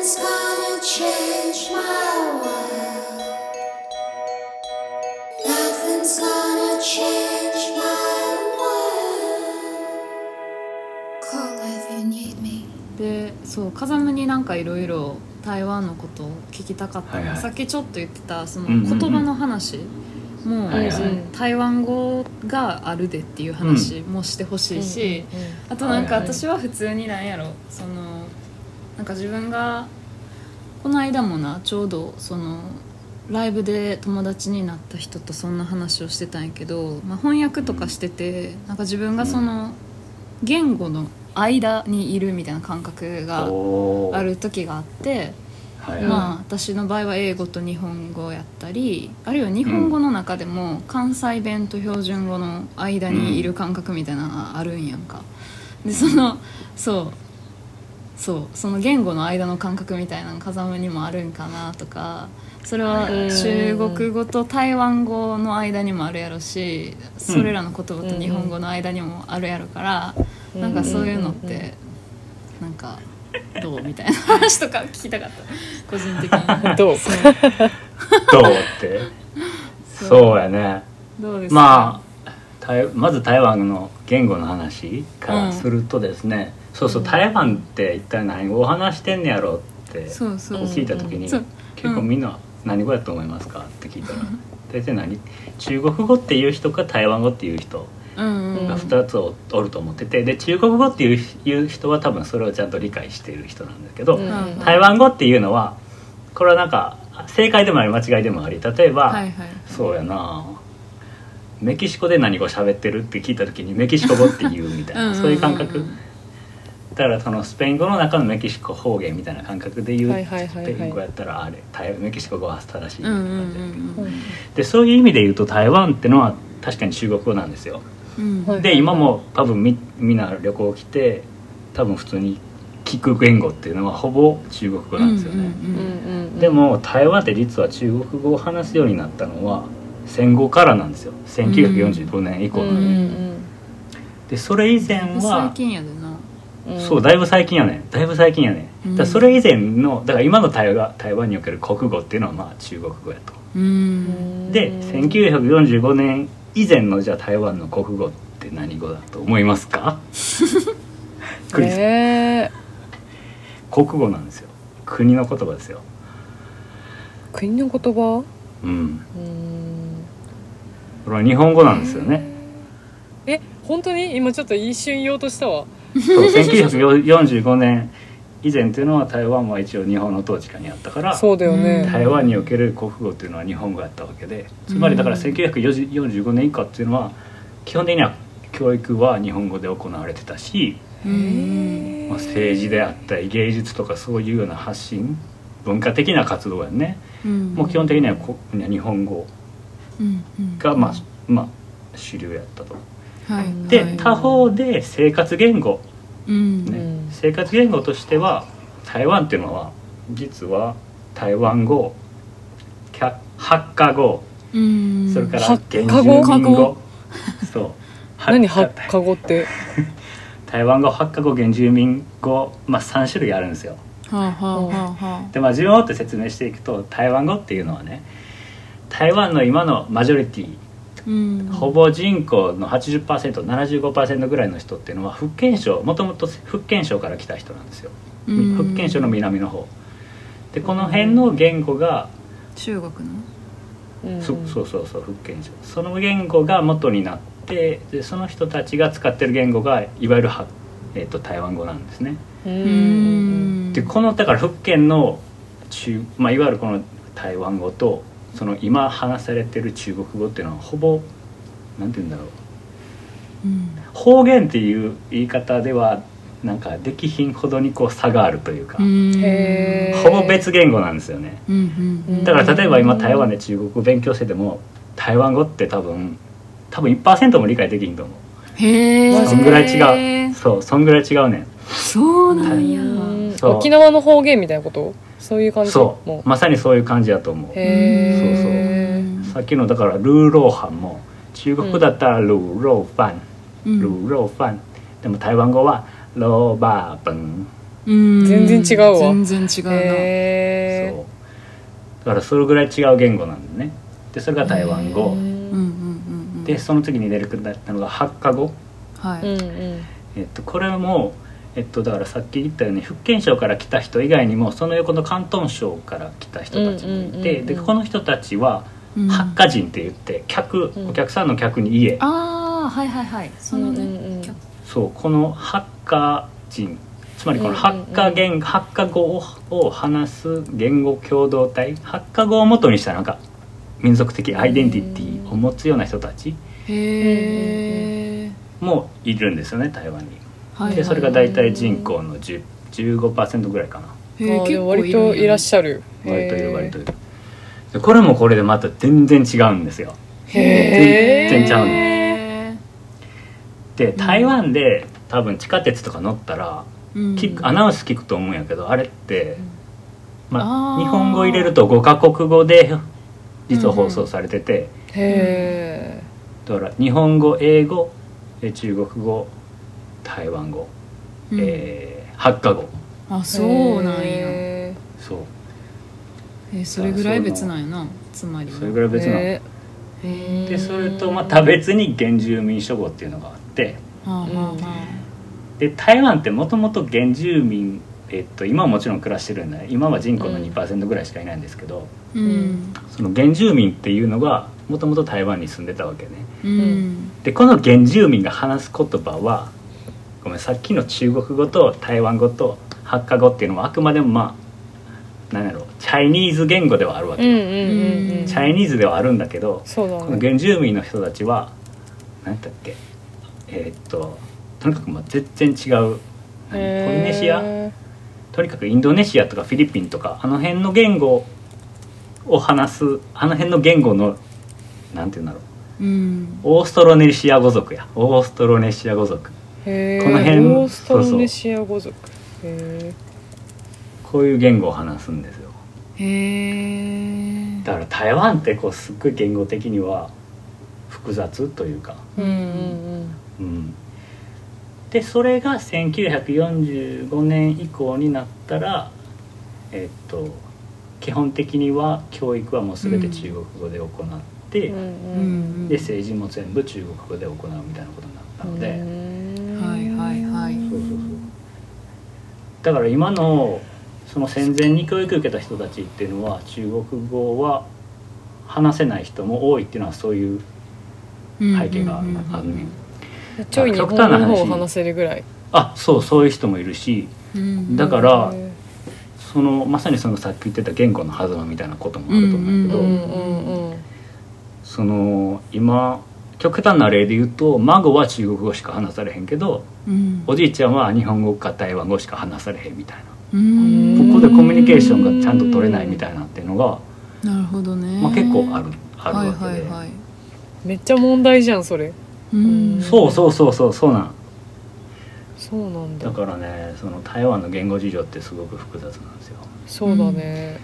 Nothing's gonna change my world. Nothing's gonna change my world. Call if you need me. でそう風間になんかいろいろ台湾のことを聞きたかった。の、はいはい。さっきちょっと言ってたそのうんうんうん。言葉の話も、はいはい。その台湾語があるでっていう話もしてほしいし、あとなんかはいはい。私は普通になんやろそのなんか自分がこの間もなちょうどそのライブで友達になった人とそんな話をしてたんやけど、まあ、翻訳とかしててなんか自分がその言語の間にいるみたいな感覚がある時があって、はいまあ私の場合は英語と日本語やったりあるいは日本語の中でも関西弁と標準語の間にいる感覚みたいなのがあるんやんか。でそのそうそうその言語の間の感覚みたいなの風間にもあるんかなとかそれはうん。中国語と台湾語の間にもあるやろしそれらの言葉と日本語の間にもあるやろからなんかそういうのってなんかどうみたいな話とか聞きたかった。個人的に。どう。どうって？そう。そうやね。どうですか？まあ台まず台湾の言語の話からするとですね、そうそう台湾って一体何語を話してんねやろって聞いた時に結構みんな何語やと思いますかって聞いたら大体何？中国語っていう人か台湾語っていう人が2つおおると思っててで中国語っていう人は多分それをちゃんと理解している人なんだけど、うん。台湾語っていうのはこれはなんか正解でもあり間違いでもあり例えば、はいはい。そうやなメキシコで何語喋ってるって聞いた時にメキシコ語って言うみたいなそういう感覚だからそのスペイン語の中のメキシコ方言みたいな感覚で言うスペイン語やったらあれ台メキシコ語は正しいみたいなうんうん感じでうん。でそういう意味で言うと台湾ってのは確かに中国語なんですよ。で今も多分みみんな旅行来て多分普通に聞く言語っていうのはほぼ中国語なんですよね、うんうんうんうんうん。でも台湾って実は中国語を話すようになったのは戦後からなんですよ。1945年以降うん。なのに、うんでそれ以前最は近やでなうん。そうだいぶ最近やねだいぶ最近やね、うん。だそれ以前のだから今の台湾台湾における国語っていうのはまあ中国語やと。うん。で1945年以前のじゃあ台湾の国語って何語だと思いますか？クリス、え国語なんですよ。国の言葉ですよ。ー、国の言葉？うん。うん。これは日本語なんですよね。え本当に？今ちょっと一瞬言おうとしたわそう 1945年以前っていうのは台湾は一応日本の統治下にあったからそうだよね。台湾における国語っていうのは日本語やったわけでつまりだからうん1945年以下っていうのは基本的には教育は日本語で行われてたし、うん。まあ、政治であったり芸術とかそういうような発信文化的な活動やね。うん。もう基本的にはこ日本語がまあまあ主流やったと。はい。はいで他方で生活言語。うん。ね。うん生活言語としては台湾っていうのは実は台湾語キャハッカ語。うん。それからハ原ッ住民語。そう。何ハッ八カ語って？台湾語ハッカ語原住民語、まあ、3種類あるんですよ。はあはあはあはでまあ順を追って説明していくと台湾語っていうのはね台湾の今のマジョリティほぼ人口の 80%75% ぐらいの人っていうのは福建省もともと福建省から来た人なんですよ。うん。福建省の南の方。でこの辺の言語が、中国の？うん。そそうそうそう福建省。その言語が元になってでその人たちが使ってる言語がいわゆるは、えー、と台湾語なんですね。でこのだから福建の中、まあ、いわゆるこの台湾語とその今話されてる中国語っていうのはほぼなんて言うんだろう。うん。方言っていう言い方ではなんかできひんほどにこう差があるというか、ほぼ別言語なんですよね。うんうんうん。だから例えば今台湾で中国語勉強してても台湾語って多分多分1%も理解できひんと思う。へえそんぐらい違う。そうそんぐらい違うねん。そうなんや。沖縄の方言みたいなこと？そういう感じ？そもう。まさにそういう感じだと思う。へえさっきのだからルーローハンも中国語だったらルーローファン、うん。ルーローファン。でも台湾語はローバーブン。うん。全然違うわ。全然違うな、へそう。だからそれぐらい違う言語なんだね。でそれが台湾語。うんうんうんうんでその次に出てくったのがハッカ語。はい、うんうん。えっと、これも、えっと、だからさっき言ったように福建省から来た人以外にもその横の広東省から来た人たちもいうんうんうんうんてでこの人たちはうん。八家人って言って客、うん。お客さんの客に家。ああはいはいはい。そのね、そうこの八家人つまりこの八家言八家語をを話す言語共同体八家語を元にしたなんか民族的アイデンティティを持つような人たちへえ、もいるんですよね台湾に。はいでそれが大体人口の10 15%ぐらいかな。割といらっしゃる。割といる割といる。でこれもこれでまた全然違うんですよ。へー。全然ちゃうのへで台湾で多分地下鉄とか乗ったらーうん。聞くアナウンス聞くと思うんやけどあれって、まあ、日本語入れると5カ国語で実は放送されてて、へだから日本語英語え中国語台湾語、うん。えー、ハッカ語。あーそうなんや。へそう。えそれぐらい別なんやな。つまりは。それぐらい別なの、でそれとまた別に原住民諸語っていうのがあって。はあはあはで台湾ってもともと原住民、えっと、今はもちろん暮らしてるんだ今は人口のうん2%ぐらいしかいないんですけど、あうん。その原住民っていうのがもともと台湾に住んでたわけね。うん。でこの原住民が話す言葉はごめんさっきの中国語と台湾語とハッカ語っていうのはあくまでもまあ何やろチャイニーズ言語ではあるわけ、うんうんうんうんチャイニーズではあるんだけどそうだこのね原住民の人たちは何だっけ？えーっととにかくまあ全然違う。何？ポリネシア？へとにかくインドネシアとかフィリピンとかあの辺の言語を話すあの辺の言語のなんていうんだろう。うん。オーストロネシア語族や。オーストロネシア語族この辺オーストロネシア語族。へこういう言語を話すんですよ。へえだから台湾ってこうすっごい言語的には複雑というか、ーうんうんうん、でそれが1945年以降になったらえっと基本的には教育はもう全て中国語で行って、うんうんうん。で政治も全部中国語で行うみたいなことになったので、はいだから今のその戦前に教育受けた人たちっていうのは中国語は話せない人も多いっていうのはそういう背景があるうんうん。うんあるね。ちょい日本語の方を話せるぐらいあそうそういう人もいるしうん。だからへそのまさにそのさっき言ってた言語の狭間みたいなこともあると思うけど、ーうんうんうん。その今極端な例で言うと孫は中国語しか話されへんけどうん。おじいちゃんは日本語か台湾語しか話されへんみたいな。うん。ここでコミュニケーションがちゃんと取れないみたいなっていうのが、なるほどね。まあ、結構あるあるはいわけで、はいはいめっちゃ問題じゃんそれ。うん。そうそうそうそうそうなん。そうなんだ。だからねその台湾の言語事情ってすごく複雑なんですよ。そうだね。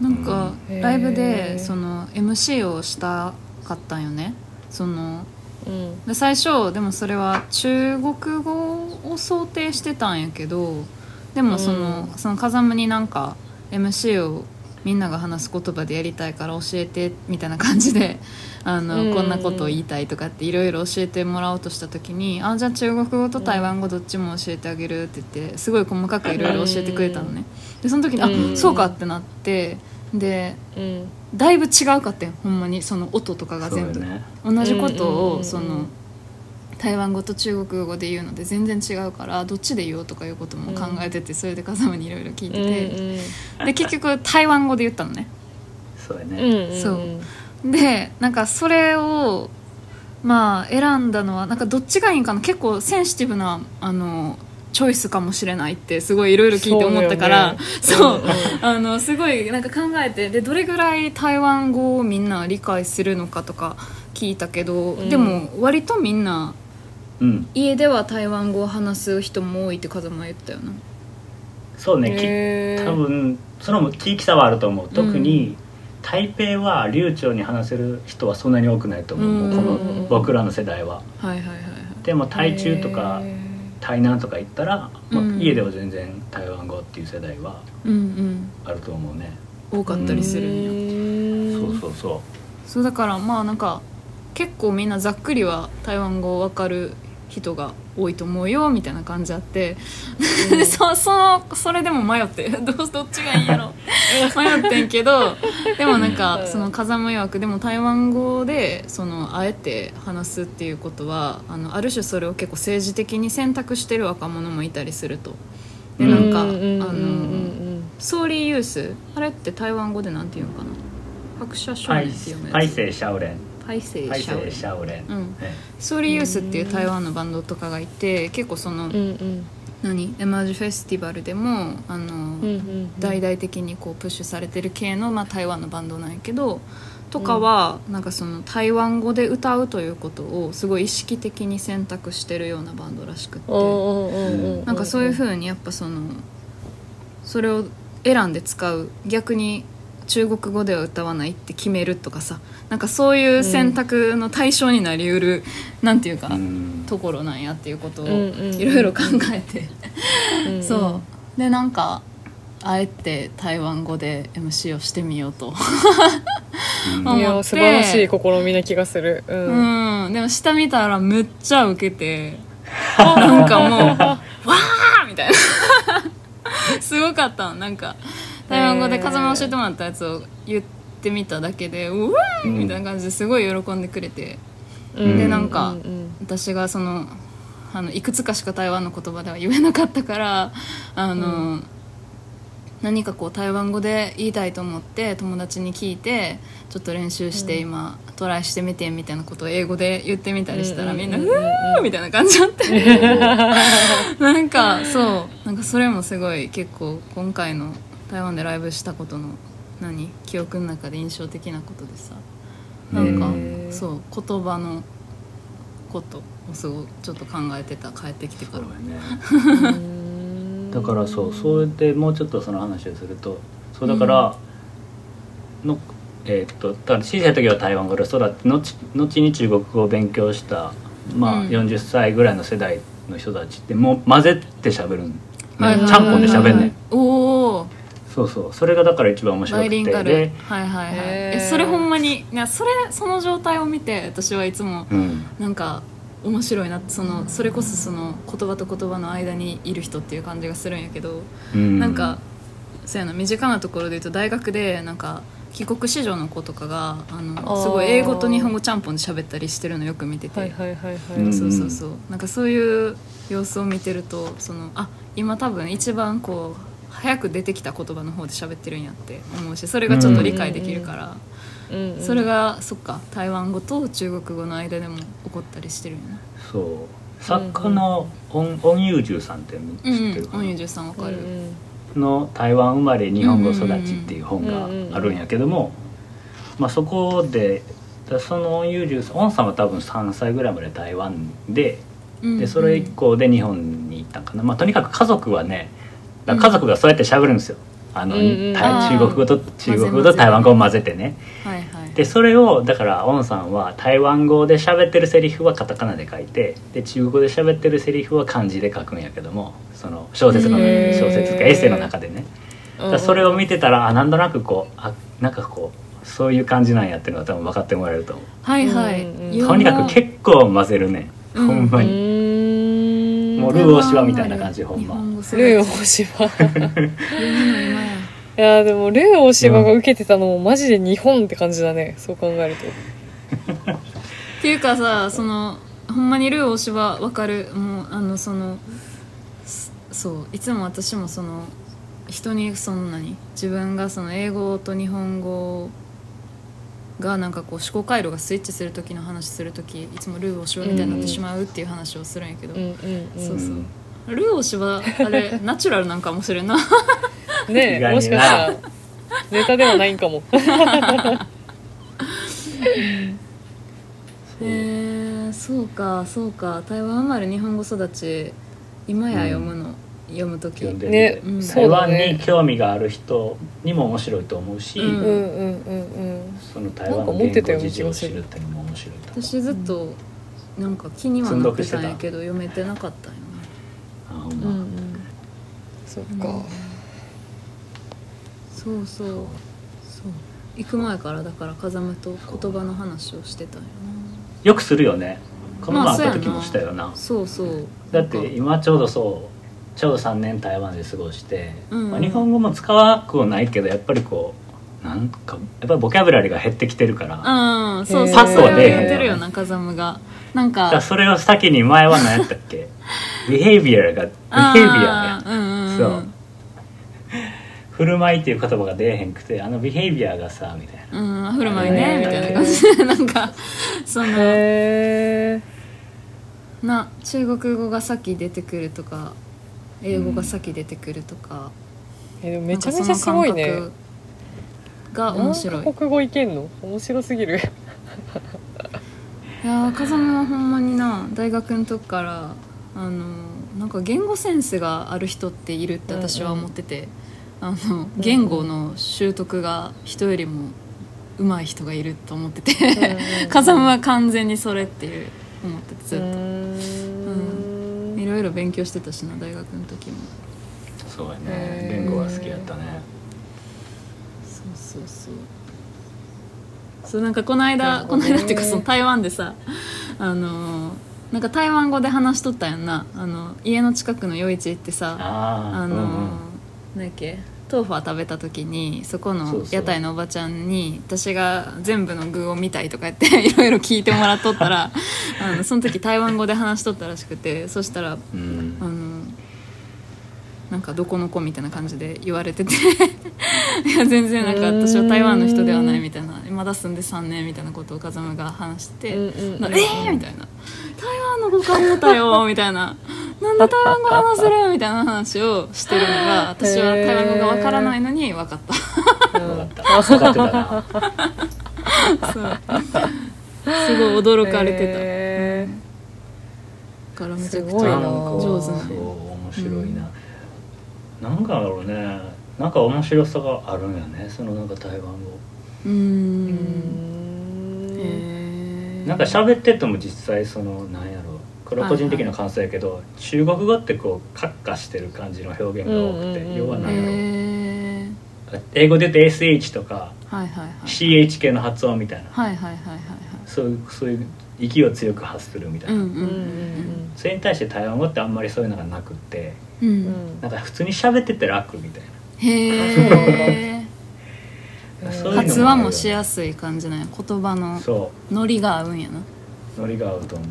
なんかうん。ライブへでーその MC をしたかったんよねそのうん。で最初でもそれは中国語を想定してたんやけどでもその,、うん。その風間になんか MC をみんなが話す言葉でやりたいから教えてみたいな感じで あの、うん。こんなことを言いたいとかっていろいろ教えてもらおうとした時に「あじゃあ中国語と台湾語どっちも教えてあげる」って言ってすごい細かくいろいろ教えてくれたのね。でその時に「うん。あそうか」ってなってでうんだいぶ違うかってんほんまにその音とかが全部。ね。同じことうんうんうんうん。をその台湾語と中国語で言うので全然違うからどっちで言おうとかいうことも考えててそれで風間にいろいろ聞いてて。で結局台湾語で言ったのね。そうやね、うんうん。そう。でなんかそれをまあ選んだのはなんかどっちがいいんかな。結構センシティブなあのチョイスかもしれないってすごいいろいろ聞いて思ったからそう,、あのすごいなんか考えてでどれぐらい台湾語をみんな理解するのかとか聞いたけど、うん。でも割とみんなうん。家では台湾語を話す人も多いって風間言ったよな。そうね多分その地域差はあると思う。特に、台北は流暢に話せる人はそんなに多くないと思う、この僕らの世代は。はいはいはいはい。でも台中とかへ台南とか行ったら、まあうん。家では全然台湾語っていう世代はうんうん。あると思うね、多かったりする。ん。よそうそうそそうだからまあなんか結構みんなざっくりは台湾語わかる人が多いと思うよみたいな感じあって、で そそのそれでも迷って どうどっちがいいんやろ？迷ってんけどでもなんかうん。その風間曰くでも台湾語でそのあえて話すっていうことはあのある種それを結構政治的に選択してる若者もいたりすると。でなんか、うんうんうんうんあのソーリーユースあれって台湾語でなんていうのかな？白車う少年って読むやつハイセイシャオレン。うん。ねソーリーユースっていう台湾のバンドとかがいて結構その、うんうん。何？エマージュフェスティバルでもあの、うんうん大々的にこうプッシュされてる系の、まあ、台湾のバンドなんやけどとかは、なんかその台湾語で歌うということをすごい意識的に選択してるようなバンドらしくって、うんうんうんうん。なんかそういうふうにやっぱそのそれを選んで使う。逆に中国語では歌わないって決めるとかさなんかそういう選択の対象になりうる、なんていうか、うん。ところなんやっていうことをうんうんうん。いろいろ考えて、うん そう。でなんかあえて台湾語で MC をしてみようと、うん。思って。いや素晴らしい試みな気がする。ううん。ん、でも下見たらめっちゃウケて。なんかもう「わー!」みたいな。すごかったの。なんか台湾語で風間教えてもらったやつを言ってみただけで「うわー!」みたいな感じですごい喜んでくれて。うん。でなんかうんうん私がそのあのいくつかしか台湾の言葉では言えなかったからあの、何かこう台湾語で言いたいと思って友達に聞いてちょっと練習して今、トライしてみてみたいなことを英語で言ってみたりしたら、うんみんな「ううんうん。うんー!」みたいな感じだってなんかそう。なんかそれもすごい結構今回の台湾でライブしたことの何？記憶の中で印象的なことでさ。なんかそう言葉のことをすごいちょっと考えてた。帰ってきてから。ね。だからそうそれでもうちょっとその話をするとそうだから、のえーっとだから小さい時は台湾語で育って後後に中国語を勉強した、まあうん。40歳ぐらいの世代の人たちってもう混ぜて喋るん、ねちゃんぽんで喋んねん。おおそうそう。それがだから一番面白くて。バイリンガル。で、はいはいはい。えそれほんまにいやそれその状態を見て私はいつもうん、なんか面白いなそのそれこそその言葉と言葉の間にいる人っていう感じがするんやけど、うん。なんかそうやな身近なところで言うと大学でなんか帰国子女の子とかがあのすごい英語と日本語ちゃんぽんで喋ったりしてるのよく見てて、はいはいはいはい、うんそうそうそう。なんかそういう様子を見てるとそのあ今多分一番こう早く出てきた言葉の方で喋ってるんやって思うしそれがちょっと理解できるから、うんうんそれがそっか台湾語と中国語の間でも起こったりしてるんやな。そう。作家のオンオンユージュさんって知ってるかな、うんうんオンユージュさんわかる、うんの台湾生まれ日本語育ちっていう本があるんやけども、まあ、そこでだそのオンユージュさんオンさんは多分3歳ぐらいまで台湾でうん。でそれ以降で日本に行ったんかな、まあ、とにかく家族はねだ家族がそうやって喋るんですよ。あの、うん中国語と中国語と台湾語を混ぜてね。はいはい。でそれをだからオンさんは台湾語で喋ってるセリフはカタカナで書いてで中国語で喋ってるセリフは漢字で書くんやけどもその小説の小説かエッセイの中でね。だそれを見てたらあなんとなくこうあなんかこうそういう感じなんやっていうのが多分分かってもらえると思う。はいはい、とにかく結構混ぜるね、ほんまに、もうルー大芝みたいな感じほんま。ルー大芝いややでもルー大芝が受けてたのもマジで日本って感じだね。そう考えると。っていうかさそのほんまにルー大芝わかる？もうあのそのすそういつも私もその人にそんなに自分がその英語と日本語がなんかこう思考回路がスイッチする時の話する時いつもルー大芝みたいになってしまうっていう話をするんやけど、うんうんそうそう。ルー大芝あれナチュラルなんかもしれんな。う んねえもしかしたらネタではないんかも。へえそうかそうか。台湾生まれ日本語育ち今や読むの、読む時。読んでるねうん。そ台湾に興味がある人にも面白いと思うし、うん。うんうんうんうん。その台湾の言語事情を知るっていうのも面白いと思う私ずっとなんか気にはなってたんやけど読めてなかったんよね。ほんま、うんうん。そっか、うん。そうそう。そう。行く前からだから風間と言葉の話をしてたんよよくするよね。このまあ前会った時もしたよな,、な。そうそう。だって今ちょうどそうちょうど3年台湾で過ごして、うんまあ、日本語も使わなくはないけどやっぱりこうなんかやっぱりボキャブラリーが減ってきてるから、うんそうへー。そうそれを出えへんよな風間がなんだかそれを先に前は何やったっけビヘイビアがビヘイビアやうんうんうんそう振る舞いっていう言葉が出えへんくてあのビヘイビアがさみたいなうん振る舞いねみたいな感じでなんかそのな中国語が先出てくるとか英語が先出てくるとか、えでもめちゃめちゃすごいね。が面白い。国語いけんの？面白すぎる。いやー風間はほんまにな大学の時からあのなんか言語センスがある人っているって私は思ってて、あの言語の習得が人よりも上手い人がいると思ってて。風間は完全にそれっていう思っててずっと。いろ勉強してたしな大学の時も。そうやね。言語が好きやったね。そうそうそう。そうなんかこの間、この間っていうかその台湾でさあのなんか台湾語で話しとったやんな。あの家の近くの夜市行ってさあの、うんうん。なんやっけ？豆腐は食べた時にそこの屋台のおばちゃんに私が全部の具を見たいとか言って いろいろ聞いてもらっとったら あのその時台湾語で話しとったらしくてそしたらうん。あのなんかどこの子みたいな感じで言われてて いや全然なんか私は台湾の人ではないみたいなまだ住んで3年みたいなことを風間が話してて、うんうんうん。なえー、みたいな。台湾の子か思ったよみたいななんで台湾語話せるみたいな話をしてるのが私は台湾語がわからないのに分かった。うん。分か。った分かってたな。そう。すごい驚かれてた、へだからめちゃくちすごいな。ゃ上手そうな面白いな、なんかだろうね。なんか面白さがあるんやね。そのなんか台湾語。うーーうん。なんか喋ってても実際そのなんやろこれは個人的な感想やけど、中国語ってこうカッカしてる感じの表現が多くて、うんうんうん。要は何やろへ英語で言うと SH とかーはいはいはい。CH 系の発音みたいな。はいはいはいはいはい。そういうそういう息を強く発するみたいな、うんうんうんそれに対して台湾語ってあんまりそういうのがなくってうん。ううんんなんか普通に喋ってて楽みたいな。そういう発話もしやすい感じなんや。言葉のそノリが合うんやな。うノリが合うと思う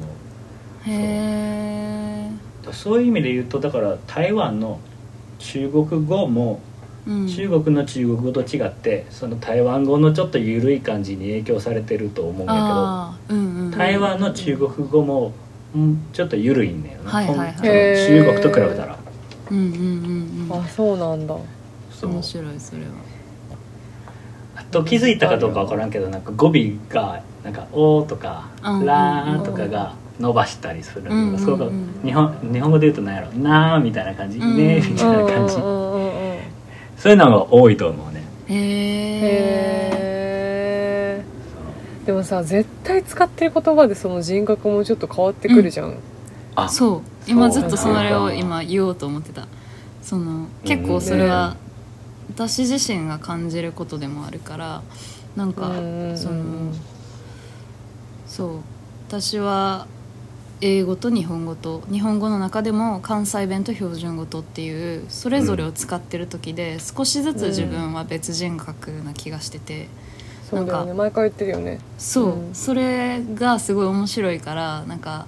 へえそういう意味で言うとだから台湾の中国語もうん。中国の中国語と違ってその台湾語のちょっと緩い感じに影響されてると思うんだああうんうん台湾の中国語もうんちょっと緩いんだよな、はいはいはい。中国と比べたら。うんうんうんうんあそうなんだ。そう。面白いそれは。あと気づいたかどうかわからんけどなんか語尾がなんか「お」とか「うんら」とかが伸ばしたりするうんのがそうがうん日本日本語で言うと何やろ「な」みたいな感じ「うん。ね」みたいな感じ。うんうんうんうん。そういうのが多いと思うね。へえでもさ絶対使ってる言葉でその人格もちょっと変わってくるじゃん、あそう。今ずっとそれを今言おうと思ってた。その結構それは私自身が感じることでもあるからなんかうん。そのそう。私は英語と日本語と日本語の中でも関西弁と標準語とっていうそれぞれを使ってる時で少しずつ自分は別人格な気がしてて、そうだよなんね毎回言ってるよね。そう、うん。それがすごい面白いからなんか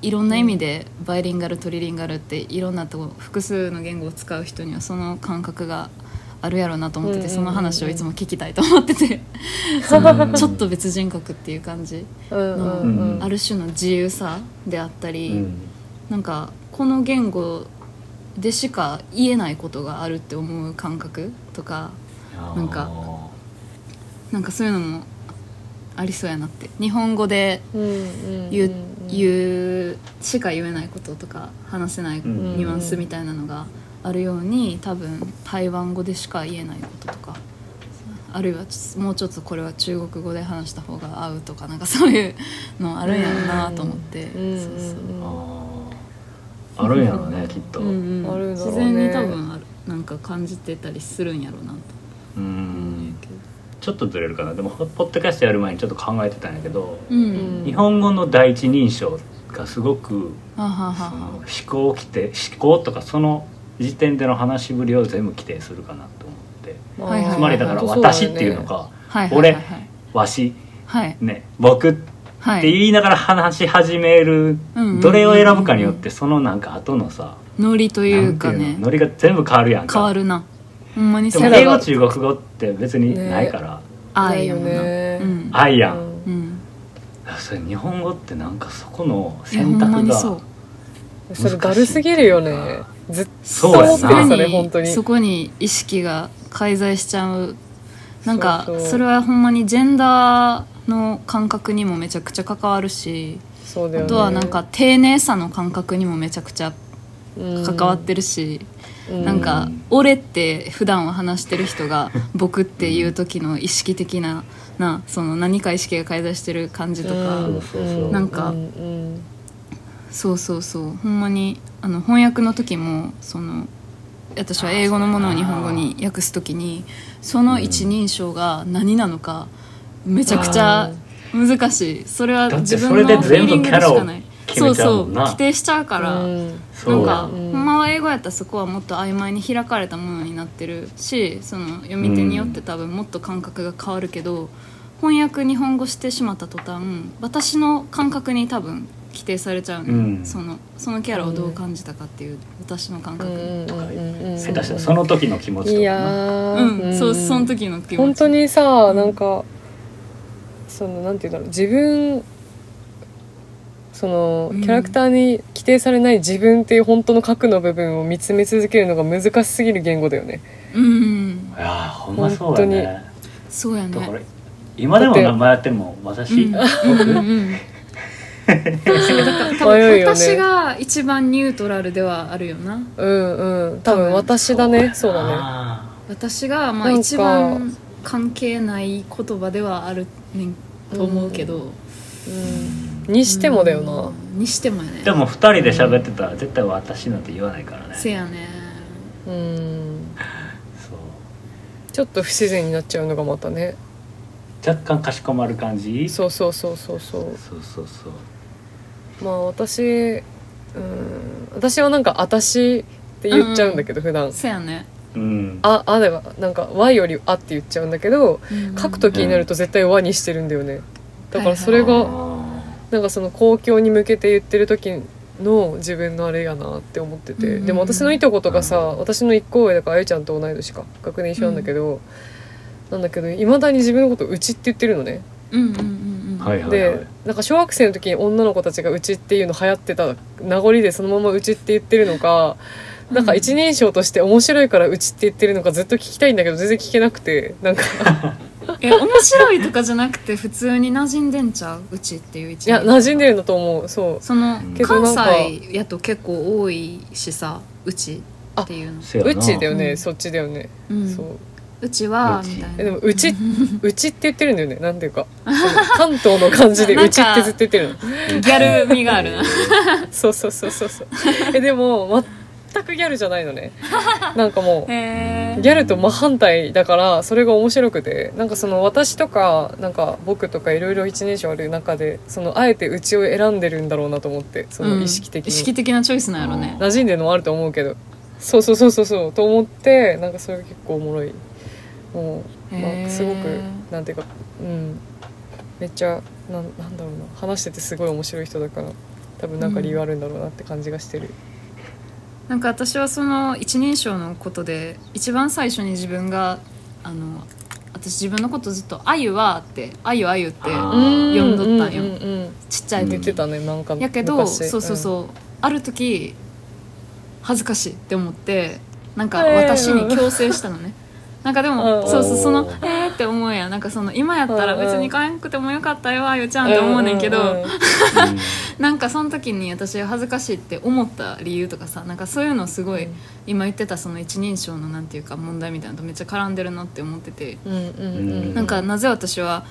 いろんな意味でバイリンガルトリリンガルっていろんなとこ複数の言語を使う人にはその感覚があるやろうなと思ってて、うんうんその話をいつも聞きたいと思ってて、そ のちょっと別人格っていう感じうんうんうんある種の自由さであったり、うん。なんかこの言語でしか言えないことがあるって思う感覚とかなんかなんかそういうのもありそうやなって。日本語でうんうん言う,、うん。言うしか言えないこととか話せないニうんュアンスみたいなのがあるように多分台湾語でしか言えないこととかあるいはもうちょっとこれは中国語で話した方が合うとかなんかそういうのあるんやろうなと思って、うん。そうそう。あるんやろねきっと。うんうん。あるんだろうね自然に多分あるなんか感じてたりするんやろうなと。うん。ちょっとずれるかな。でもポッドキャストやる前にちょっと考えてたんやけど、うん。日本語の第一人称がすごくははは。そのは思考を規定思考とかその時点での話しぶりを全部規定するかなと思って。はいはいつまりだから「本当そうだよね。私」っていうのか俺はいはい「わしはい」ね「僕」ってはい。言いながら話し始めるどれを選ぶかによってそのなんか後のさノリというかね。ノリが全部変わるやんか。変わるな。ほんまにでそうも英語中国語って別にないから。愛やもんな。ね。うん。愛やん、うん。うん。それ日本語ってなんかそこの選択がそれだるすぎるよねずっとそに。そこに意識が介在しちゃう。なんかそれはほんまにジェンダーの感覚にもめちゃくちゃ関わるしそうだよね。あとはなんか丁寧さの感覚にもめちゃくちゃうん。関わってるし、うん。なんか「俺」って普段は話してる人が 「僕」っていう時の意識的ななその何か意識が介在してる感じとか、そうそうそう。なんかうんうんそうそうそう。ほんまにあの翻訳の時もその私は英語のものを日本語に訳す時にその一人称が何なのかめちゃくちゃ難しい。それは自分のフィーリングでしかない。そうそう。規定しちゃうから、なんか、うんほんまは英語やったらそこはもっと曖昧に開かれたものになってるしその読み手によって多分もっと感覚が変わるけど、翻訳日本語してしまった途端私の感覚に多分規定されちゃうね、うん。そのそのキャラをどう感じたかっていう私の感覚、うんうんうんうん下手したらその時の気持ちとかいやなうん。ーそうその時の気持ち。本当にさなんかそのなんて言うんだろう。自分そのうん。キャラクターに規定されない自分っていう本当の核の部分を見つめ続けるのが難しすぎる言語だよね。うん。いやーほんまそうだね。そうやね。だから今でも名前やっても私、うん。僕、うんうんうん多分私が一番ニュートラルではあるよな。うんうん。多分私だね。そうだね。あ私がまあ一番関係ない言葉ではあるねんと思うけど、うん。にしてもだよな。うん。にしてもやね。ーでも二人で喋ってたら絶対私なんて言わないからね。せやね。うん。そう。ちょっと不自然になっちゃうのがまたね。若干かしこまる感じ？そうそうそうそうそう。そうそうそうまあ私うん私はなんか「私」って言っちゃうんだけど、普段。せやね、うん。ああではなんか「和」より「あ」って言っちゃうんだけど書く時になると絶対「和」にしてるんだよね。だからそれがあなんかその公共に向けて言ってる時の自分のあれやなって思ってて。うんでも私のいとことかさうん私の一個上だからあゆちゃんと同い年か学年一緒なんだけどなんだけどいまだに自分のこと「うち」って言ってるのねうんうんうんでなんか小学生の時に女の子たちが「うち」っていうの流行ってた名残でそのまま「うち」って言ってるのかなんか一人称として面白いから「うち」って言ってるのかずっと聞きたいんだけど全然聞けなくてなんか。え面白いとかじゃなくて普通に馴染んでんちゃう？うちっていう一いや馴染んでるんだと思う。そう。そのけ関西やと結構多いしさうちっていうの。うちだよね、うん。そっちだよね、うん。そううちはうちみたいな。えでもうち うちって言ってるんだよね。なんていうか関東の感じでうちってずっと言ってるの。ギャル味があるな。そうそうそうそうそう。えでも全くギャルじゃないのね。なんかもうギャルと真反対だからそれが面白くて。なんかその私とかなんか僕とかいろいろ一年生ある中でそのあえてうちを選んでるんだろうなと思ってその意識的に、意識的なチョイスなんやろね馴染んでるのもあると思うけど。そうそうそうそうそう。と思ってなんかそれが結構おもろいもう、まあ、すごくなんていうかうん。めっちゃなんなんだろうな。話しててすごい面白い人だから多分なんか理由あるんだろうなって感じがしてる、なんか私はその一人称のことで一番最初に自分があの私自分のことずっと「あゆは」って「あゆあゆ」ってあうん呼んどったんよ。うんうんうんちっちゃい時。言ってたねなんか。やけど昔。そうそうそう、ある時恥ずかしいって思ってなんかえー。私に強制したのね、なんかでも、うんそうそうそのお「えー」って思うやん。なんかその今やったら別に可愛くてもよかったよあゆちゃんって思うねんけど、なんかその時に私恥ずかしいって思った理由とかさなんかそういうのすごい、うん。今言ってたその一人称のなんていうか問題みたいなのとめっちゃ絡んでるなって思ってて、うんうんうん。なんかなぜ私は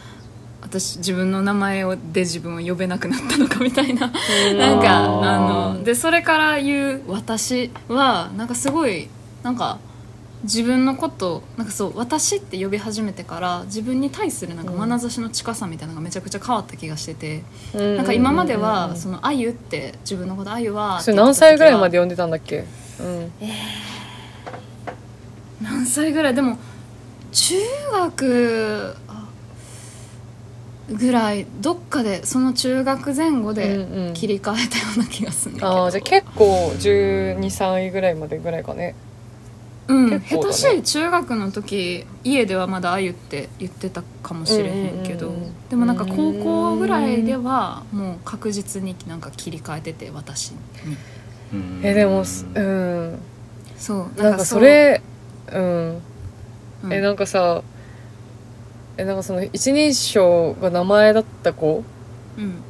私自分の名前をで自分を呼べなくなったのかみたいな。なんかあのでそれから言う私はなんかすごいなんか自分のことなんかそう私って呼び始めてから自分に対するなんか眼差しの近さみたいなのがめちゃくちゃ変わった気がしてて、なんか今まではその「あゆ」って自分のこと「あゆは」それ何歳ぐらいまでで読んでたんだっけ？うん。何歳ぐらい？でも中学あぐらいどっかでその中学前後うんでうん。切り替えたような気がするんだけど、ああじゃあ結構123位ぐらいまでぐらいかねうん、結構だね。下手しい中学の時家ではまだ「あゆ」って言ってたかもしれへんけど、うんうんうんでもなんか高校ぐらいではもう確実になんか切り替えてて私に。うん。えでもすうん。そう。なんかそれうん。うん。えなんかさえなんかその一人称が名前だった子うん。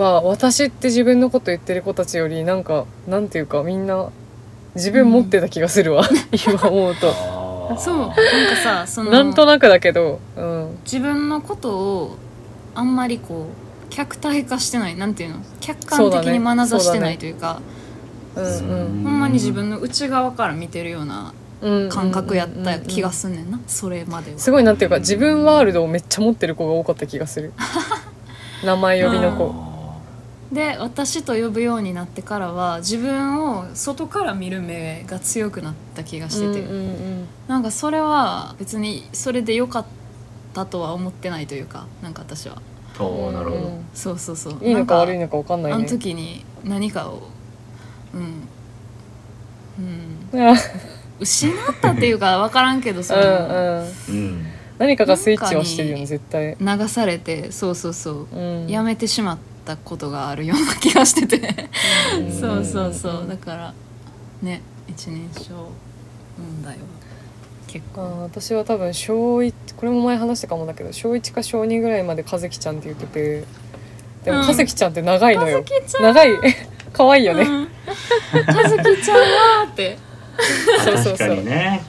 は私って自分のこと言ってる子たちよりなんかなんていうかみんな自分持ってた気がするわ、今思うと。そうなんかさそのなんとなくだけどうん。自分のことをあんまりこう客体化してないなんていうの？客観的に眼差してないというかうんうん。ほんまに自分の内側から見てるようなうん感覚やった気がすんねんなそれまでは。すごいなんていうか自分ワールドをめっちゃ持ってる子が多かった気がする。名前呼びの子で私と呼ぶようになってからは自分を外から見る目が強くなった気がしてて、うんうんなんかそれは別にそれで良かったとは思ってないというかなんか私は。おうんーなるほど、うんそうそうそう。いいのか悪いののか分かんないあのね時に何かをうん。うん。うん失ったっていうか分からんけどその、うんうん。何かがスイッチはしてるよね絶対。流されてそうそうそう、うん。やめてしまったことがあるような気がしてて。うん。そうそうそう。だからね一人称問題は結構。私は多分小1これも前話したかもだけど小1か小2ぐらいまで和樹ちゃんって言ってて。でもうん。和樹ちゃんって長いのよ、和樹ちゃん。長い。可愛いよね、うん。和樹ちゃんはって。そうそう確かそうにね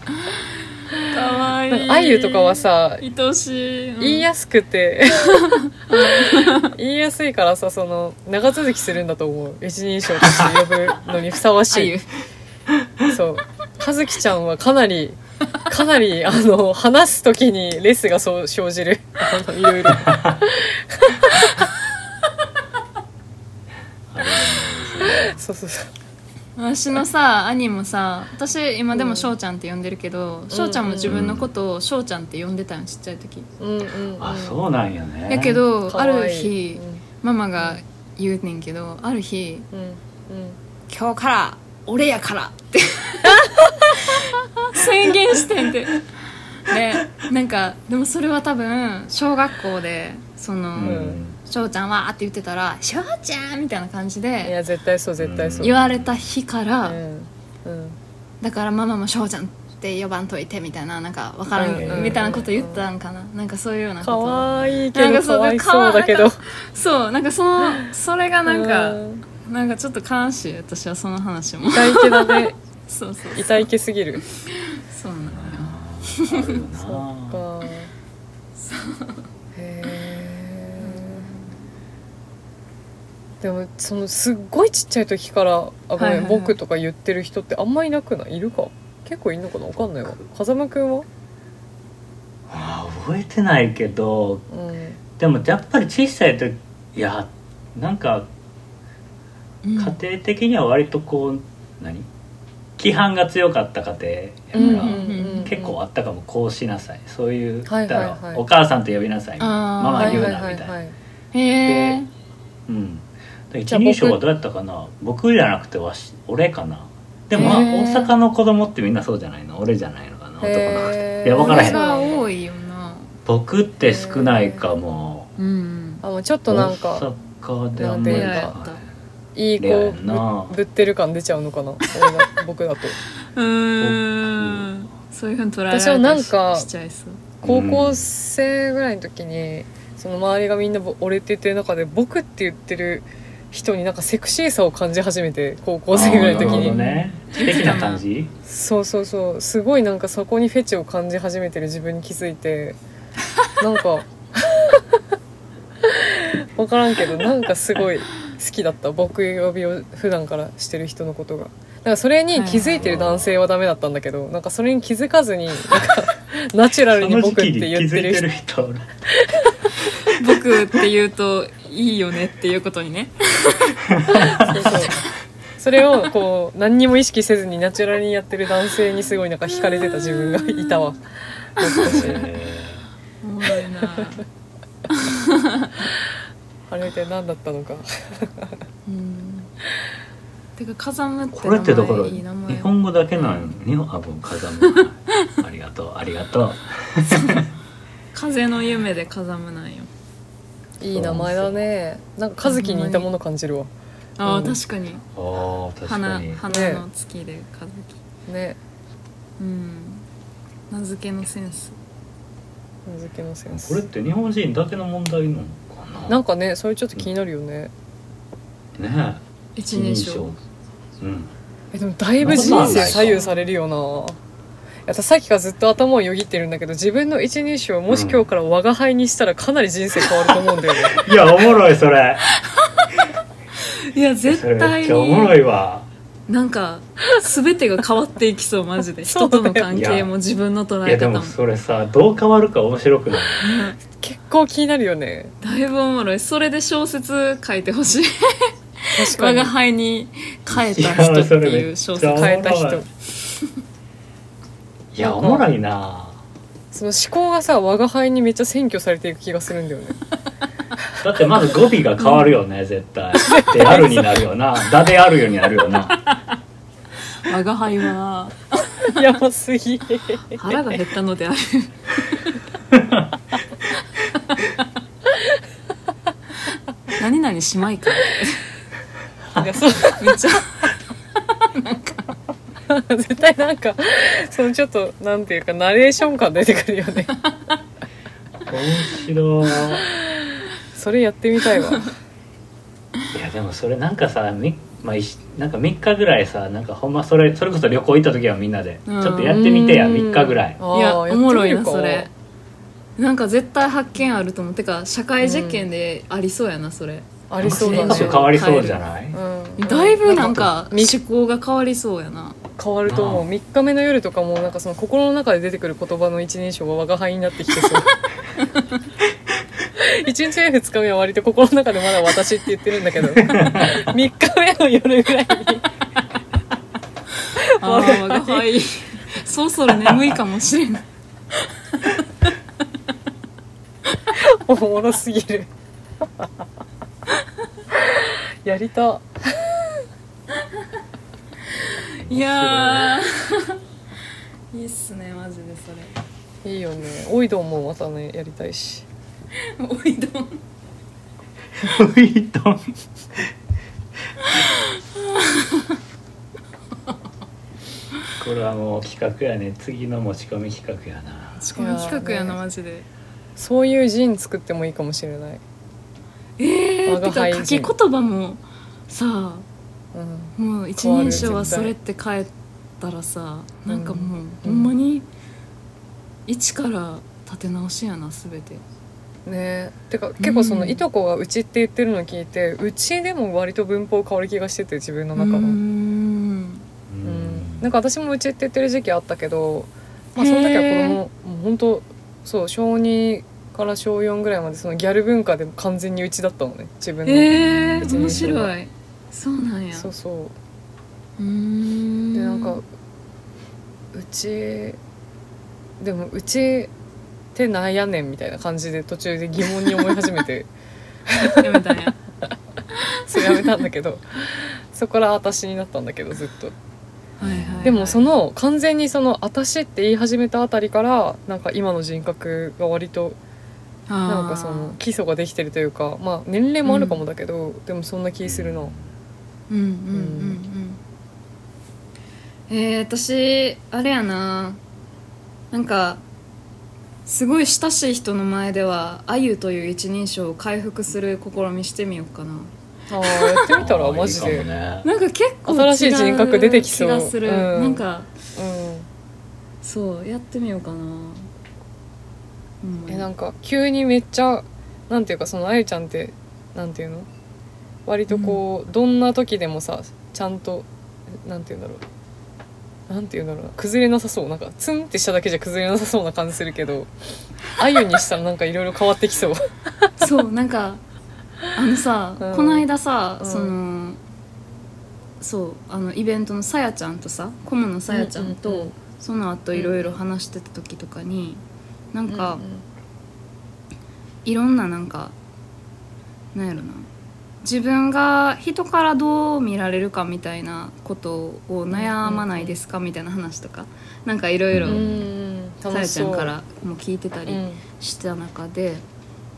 かわいい。なんかあゆとかはさ愛しい、うん。言いやすくて。言いやすいからさその長続きするんだと思う。一人称として呼ぶのにふさわ あしゆ。いそう。和樹ちゃんはかなりかなりあの話す時にレスがそう生じる。あのいろいろ。そうそうそう私のさ兄もさ私今でも翔ちゃんって呼んでるけど翔、ちゃんも自分のことを翔ちゃんって呼んでたよちっちゃい時。うんうんうん。あそうなんやね。やけどある日ママが言うねんけどある日うんうんうん「今日から俺やから」って。宣言してんて。でなんかでもそれは多分小学校でそのうん「翔、ちゃんは」って言ってたら「翔ちゃん」みたいな感じいでや絶対そう絶対そう。言われた日から、うんうんだからママも翔ちゃんって呼ばんといてみたいななんか分からん、うん。みたいなこと言ったんかな。なんかそういうようなかこと。わいいけなんかそうど。かわいそうだけどそうなんかそのそれがなんか、うん。なんかちょっと悲しい私はその話も。痛いけだね。そうそうそう。痛いけすぎる。そうなのよ。そっか。へでもそのすっごいちっちゃい時から「あごめん、はいはいはい。僕」とか言ってる人ってあんまいなくない？いるか？結構いんのかな？わかんないわ。風間くんはあー覚えてないけどうん。でもやっぱり小さい時いやなんかうん。家庭的には割とこう何？規範が強かった家庭やから、うん結構あったかもこうしなさい。そういう、はいはいはいだからお母さんと呼びなさいあー。ママ言うなみたいな、はいはいへえうん。で一人称はどうやったかな？僕じゃなくてわし俺かな？でもまあ大阪の子供ってみんなそうじゃないの？俺じゃないのかな？男の子いや分からへん。多いよな。僕って少ないかも。うんあもうちょっとなんか大阪であんまりいい。子ぶぶってる感出ちゃうのかな？僕だと。うーん。そういうふうに捉えられ私はなんかしちゃいそう。高校生ぐらいの時にその周りがみんなぼ俺って言ってる中で僕って言ってる人になんかセクシーさを感じ始めて高校生ぐらいの時あーなるほに、どね。素敵な感じ。そうそうそう。すごいなんかそこにフェチを感じ始めてる自分に気づいて。なんか 分からんけどなんかすごい好きだった。僕呼びを普段からしてる人のことが。だからそれに気づいてる男性はダメだったんだけどなんかそれに気づかずになんかナチュラルに僕って言ってる人。僕って言うといいよねっていうことにね。そうそう。それをこう何にも意識せずにナチュラルにやってる男性にすごいなんか惹かれてた自分がいたわ。もしかしてえおもろいな。あれって何だったのか。うん。てか風間ってーこれってだから日本語だけなん日本あ風間ありがとう。ありがとう。風の夢で風間なんよいい名前だね。なんか和樹に似たもの感じるわ。ああ、うん。確かに。あー確か花に。花の月で和樹。ね。うん。名付けのセンス。名付けのセンス。これって日本人だけの問題なのかな？なんかねそれちょっと気になるよね、ね。え一人称。うん。えでもだいぶ人生左右されるよなやさっきからずっと頭をよぎってるんだけど自分の一人称をもし今日から我が輩にしたらかなり人生変わると思うんだよね、いやおもろいそれいや絶対っちゃおもろいにわ。なんか全てが変わっていきそうマジで。人との関係も自分の捉いやでえ方ももそれさどう変わるか面白くない。結構気になるよね。だいぶおもろい。それで小説書いてほしい。確かに。我が輩に変えた人っていう小説変えた人 いやおもろいな。その思考がさ我が輩にめっちゃ占拠されていく気がするんだよね。だってまず語尾が変わるよね 絶対。であるになるよな。だであるようになるよな。我が輩は。やばすぎ腹が減ったのである。何々姉妹か。いやそう。めっちゃ 絶対なんかそのちょっとなんていうかナレーション感出てくるよね。面白い。それやってみたいわ。いやでもそれなんかさみ、まあ、いしなんか3日ぐらいさなんかほんまそれそれこそ旅行行った時はみんなで。ちうん。ょっとやってみてや3日ぐらい。いやおもろいなそれ。なんか絶対発見あると思う。てか社会実験でありそうやなそれ、ありそうだ変わりそうじゃない、うん。だいぶなんかみ思考が変わりそうやな変わると思う。ああ3日目の夜とかもなんかその心の中で出てくる言葉の一人称が我が輩になってきてそう。1日目2日目は割と心の中でまだ私って言ってるんだけど。3日目の夜ぐらいに。ああ我が輩。そろそろ眠いかもしれない おもろすぎる。やりたいやー。いいっすねマジでそいいよね。おいどんもまたねやりたいし。れおいどん。ウィートンこれはもう企画やね。次の持ち込み企画やな。仕込み企画やなねマジで。そういうジン作ってもいいかもしれない、えー、我がてか書き言葉もさうん、もう一人称はそれって変えたらさなんかもう、うんほんまに一から立て直しやな全て。ね。てか結構そのうん。いとこがうちって言ってるの聞いてうちでも割と文法変わる気がしてて自分の中のうーん。うん。なんか私もうちって言ってる時期あったけどまあその時は子供もう本当そう小2から小4ぐらいまでそのギャル文化で完全にうちだったのね自分の、えー、面白いそうなんや。そうそう。うーん。でなんかうちでもうちってなんやねんみたいな感じで途中で疑問に思い始めて。やめたんや。そうやめたんだけど。そこから私になったんだけどずっと。はいはいはい。でもその完全にその私って言い始めたあたりからなんか今の人格が割となんかその基礎ができてるというかまあ年齢もあるかもだけど、でもそんな気するなうんうんうんうん。えー、私あれやな。なんかすごい親しい人の前では「あゆ」という一人称を回復する試みしてみようかな。あーやってみたら マジあーいいね。なんか結構新しい人格出てきそう。気がする、うん。なんかうん。そうやってみようかな、うん、えなんか急にめっちゃなんていうかそのあゆちゃんってなんていうの？割とこう、どんな時でもさちゃんとなんていうんだろう。なんていうんだろうな。崩れなさそう。なんかツンってしただけじゃ崩れなさそうな感じするけど あゆにしたらなんかいろいろ変わってきそう。そうなんかあのさ、うん。この間さ、うん。そのそうあのイベントのさやちゃんとさ顧問のさやちゃんと、うんうんうんその後いろいろ話してた時とかに、なんか、いろんななんかなんやろな自分が人からどう見られるかみたいなことを悩まないですかみたいな話とかなんかいろいろさやちゃからも聞いてたりうん。した中で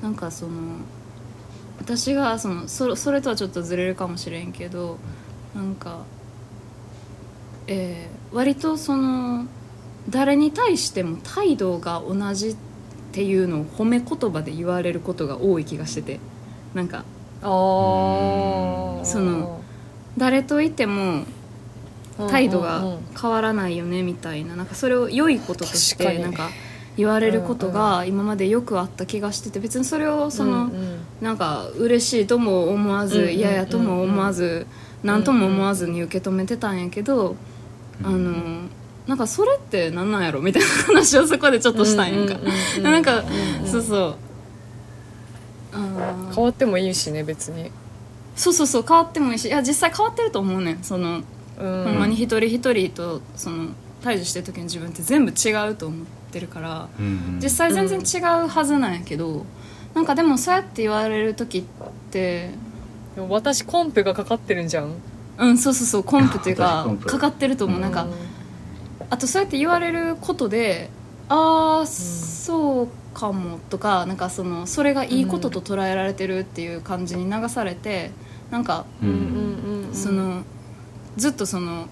なんかその私がそのそそれとはちょっとずれるかもしれんけどなんか、えー割とその誰に対しても態度が同じっていうのを褒め言葉で言われることが多い気がしててなんかその誰といても態度が変わらないよねみたいな。なんかそれを良いこととしてなんか言われることが今までよくあった気がしてて別にそれをその、なんか嬉しいとも思わず嫌やとも思わず何とも思わずに受け止めてたんやけどあのなんかそれって何なんやろ？みたいな話をそこでちょっとしたんやんか。なんかそうそう変わってもいいしね別に。そうそうそう変わってもいいし。いや実際変わってると思うねん。そのうん。ほんまに一人一人とその対峙してる時の自分って全部違うと思ってるから。うん実際全然違うはずなんやけど、なんかでもそうやって言われる時ってでも私コンペがかかってるんじゃん。うんそうそうそうコンプっていうか かかってると思う、なんかうあとそうやって言われることでああそうかもとかなんかそのそれがいいことと捉えられてるっていう感じに流されてなんかうん。うんうんうんそのずっとその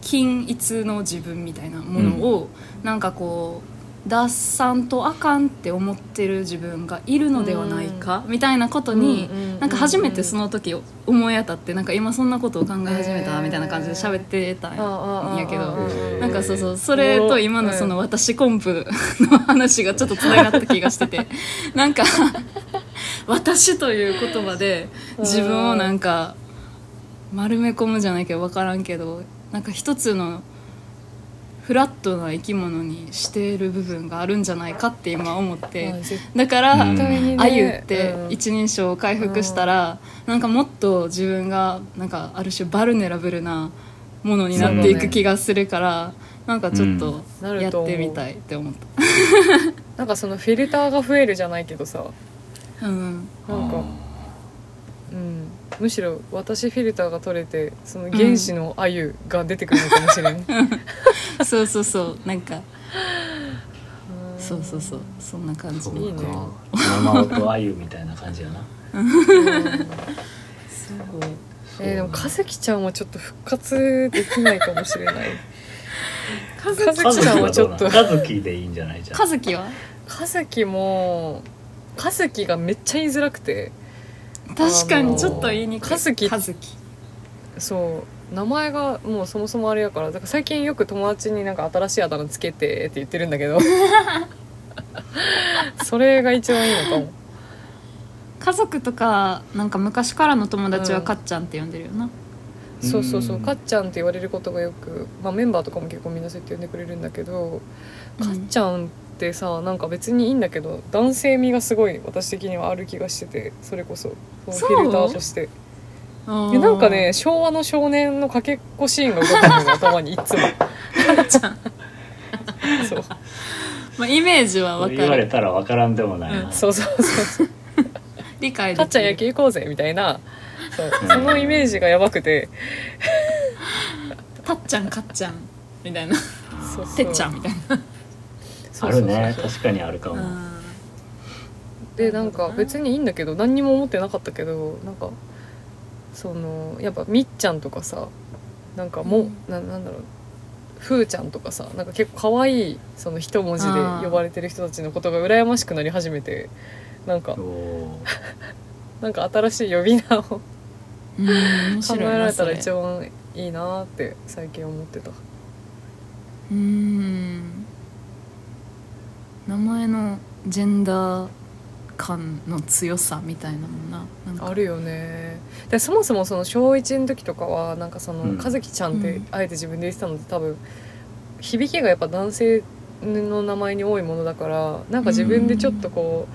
均一の自分みたいなものを、なんかこう出さんとあかんって思ってる自分がいるのではないか、みたいなことに、なんか初めてその時思い当たってなんか今そんなことを考え始めたみたいな感じで喋ってたんやけど。うんなんかそうそうそれと今のその私コンプの話がちょっとつながった気がしててなんか「私」という言葉で自分をなんか丸め込むじゃないけど分からんけどなんか一つのフラットな生き物にしている部分があるんじゃないかって今思って。だからあゆってうん。一人称を回復したらなんかもっと自分がなんかある種バルネラブルなものになっていく気がするからなんかちょっとやってみたいって思っ なんかそのフィルターが増えるじゃないけどさ。たうん。なんかうんむしろ私フィルターが取れてその原始のあゆが出てくるのかもしれん、そうそうそうなんかそうそうそうそんな感じ。そういいね。か生音あゆみたいな感じやな。そうえーでも和樹ちゃんはちょっと復活できないかもしれない。和樹和樹ちゃんはちょっと。は和樹でいいんじゃないじゃん。和樹は？和樹も和樹がめっちゃ言いづらくて確かにちょっと言いにくい。和樹。和樹。そう名前がもうそもそもあれやからだから最近よく友達になんか新しいあだ名つけてって言ってるんだけど。それが一番いいのかも。家族とかなんか昔からの友達はうん。かっちゃんって呼んでるよな、そうそうそう。うん。かっちゃんって言われることがよく、まあ、メンバーとかも結構みんなそうやって呼んでくれるんだけど、うん。かっちゃんってさなんか別にいいんだけど男性味がすごい私的にはある気がしててそれこそ。そフィルターとして。うんいやなんかね昭和の少年のかけっこシーンが浮かぶのよ頭にいつも。かっちゃん、そう。まあ、イメージは分かそう言われるたら分からんでもないな、そうそうそうそう。理解できる。かっちゃん野球行こうぜみたいな。そう。うんそのイメージがやばくて。たっちゃんかっちゃんみたいな。そうそう。てっちゃんみたいなあるね。確かにあるかも、あでなんか別にいいんだけど何にも思ってなかったけどなんかそのやっぱみっちゃんとかさなんかもう、うん。ななんだろう。ふーちゃんとかさなんか結構可愛いその一文字で呼ばれてる人たちのことが羨ましくなり始めてなんか なんか新しい呼び名を考えられたら一番いいなって最近思ってた。うん名前のジェンダー感の強さみたいなもんな。なんか。あるよね。でそもそもその小1の時とかはなんかその、うん。和樹ちゃんってうん。あえて自分で言ってたので多分響きがやっぱ男性の名前に多いものだからなんか自分でちょっとこ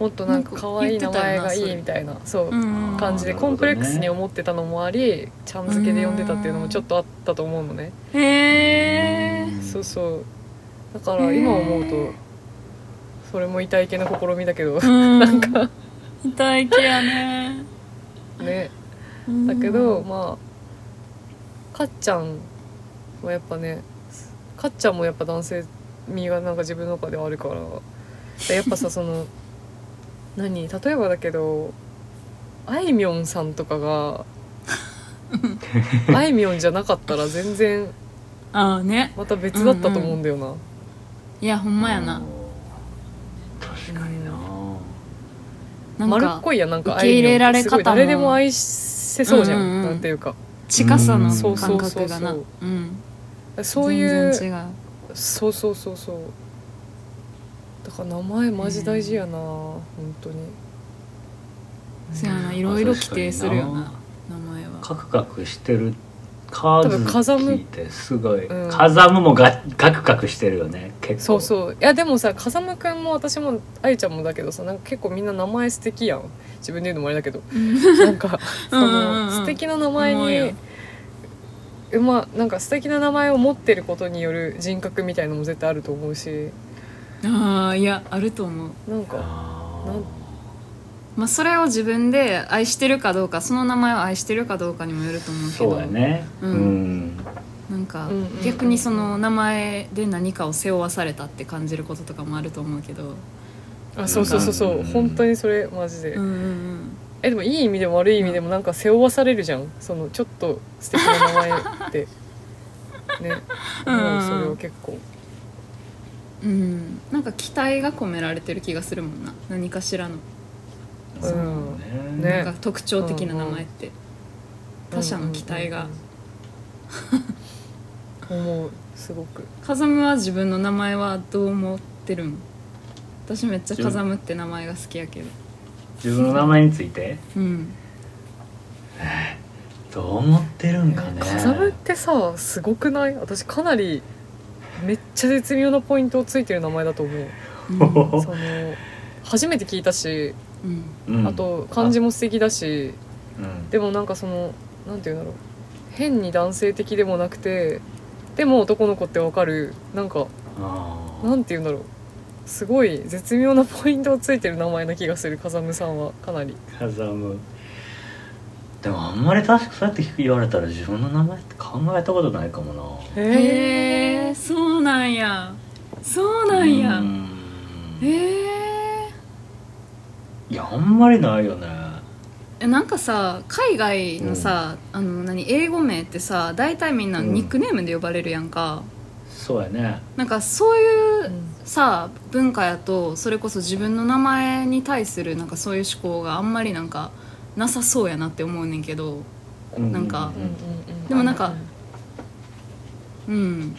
うもっとなんか可愛い名前がいいみたいなそううん。感じでコンプレックスに思ってたのもありちゃん付けで呼んでたっていうのもちょっとあったと思うのね。へえそうそう。だから今思うとそれも痛い系の試みだけど なんか。痛い気やね。ね。だけどまあかっちゃんはやっぱねかっちゃんもやっぱ男性味がなんか自分の中ではあるから。やっぱさ その何？例えばだけどあいみょんさんとかがあいみょんじゃなかったら全然ああね。また別だったと思うんだよな、いやほんまやな確かにな。なん丸っかこいやんなんか受け入れられ方もあいみょんって。すごい誰でも愛せそうじゃん,、うんうんうん。なんていうか。近さのうん。感覚がな。そううん。そういう全然違う。そうそうそうそう。だから名前マジ大事やな、本当に。そやな。いろいろ規定するよな名前は。カクカクしてるカーズ多分風向聞いてすごい、うん。風向もがカクカクしてるよね結構。そうそう。いやでもさ風間くんも私も愛ちゃんもだけどさなんか結構みんな名前素敵やん。自分で言うのもあれだけど。なんか その素敵な名前にうまなんか素敵な名前を持ってることによる人格みたいのも絶対あると思うし。ああいやあると思う。なんかなんまあそれを自分で愛してるかどうかその名前を愛してるかどうかにもよると思うけど。そうやね。ううん。ん、なんかうんうんうん。逆にその名前で何かを背負わされたって感じることとかもあると思うけど。あそうそうそうそう。うん。本当にそれマジで、うんうんえでもいい意味でも悪い意味でもなんか背負わされるじゃん。そのちょっと素敵な名前って。ね。うんもうそれは結構。うん。うんなんか期待が込められてる気がするもんな。何かしらの。そううんね。ねなんか特徴的な名前って。他者の期待が。うんうんうん思うすごく。風間は自分の名前はどう思ってるん私めっちゃ風間って名前が好きやけど。自分の名前について？うん。どう思ってるんかね。風間ってさすごくない？私かなりめっちゃ絶妙なポイントをついてる名前だと思う。うん。その初めて聞いたしうん。うんあと漢字も素敵だしうん。でもなんかそのなんていうんだろう。変に男性的でもなくてでも男の子ってわかる。なんかなんていうんだろう。すごい絶妙なポイントをついてる名前な気がする風見さんは。かなり。風むでもあんまり確かそうやって言われたら自分の名前って考えたことないかもな。へえそうなんや。そうなんや。うん。へえいやあんまりないよね。えなんかさ海外のさ、あの何英語名ってさ大体みんなニックネームで呼ばれるやんか、そうやね。なんかそういうさ文化やとそれこそ自分の名前に対するなんかそういう思考があんまりなんかなさそうやなって思うねんけど。なんかうでもなんかうん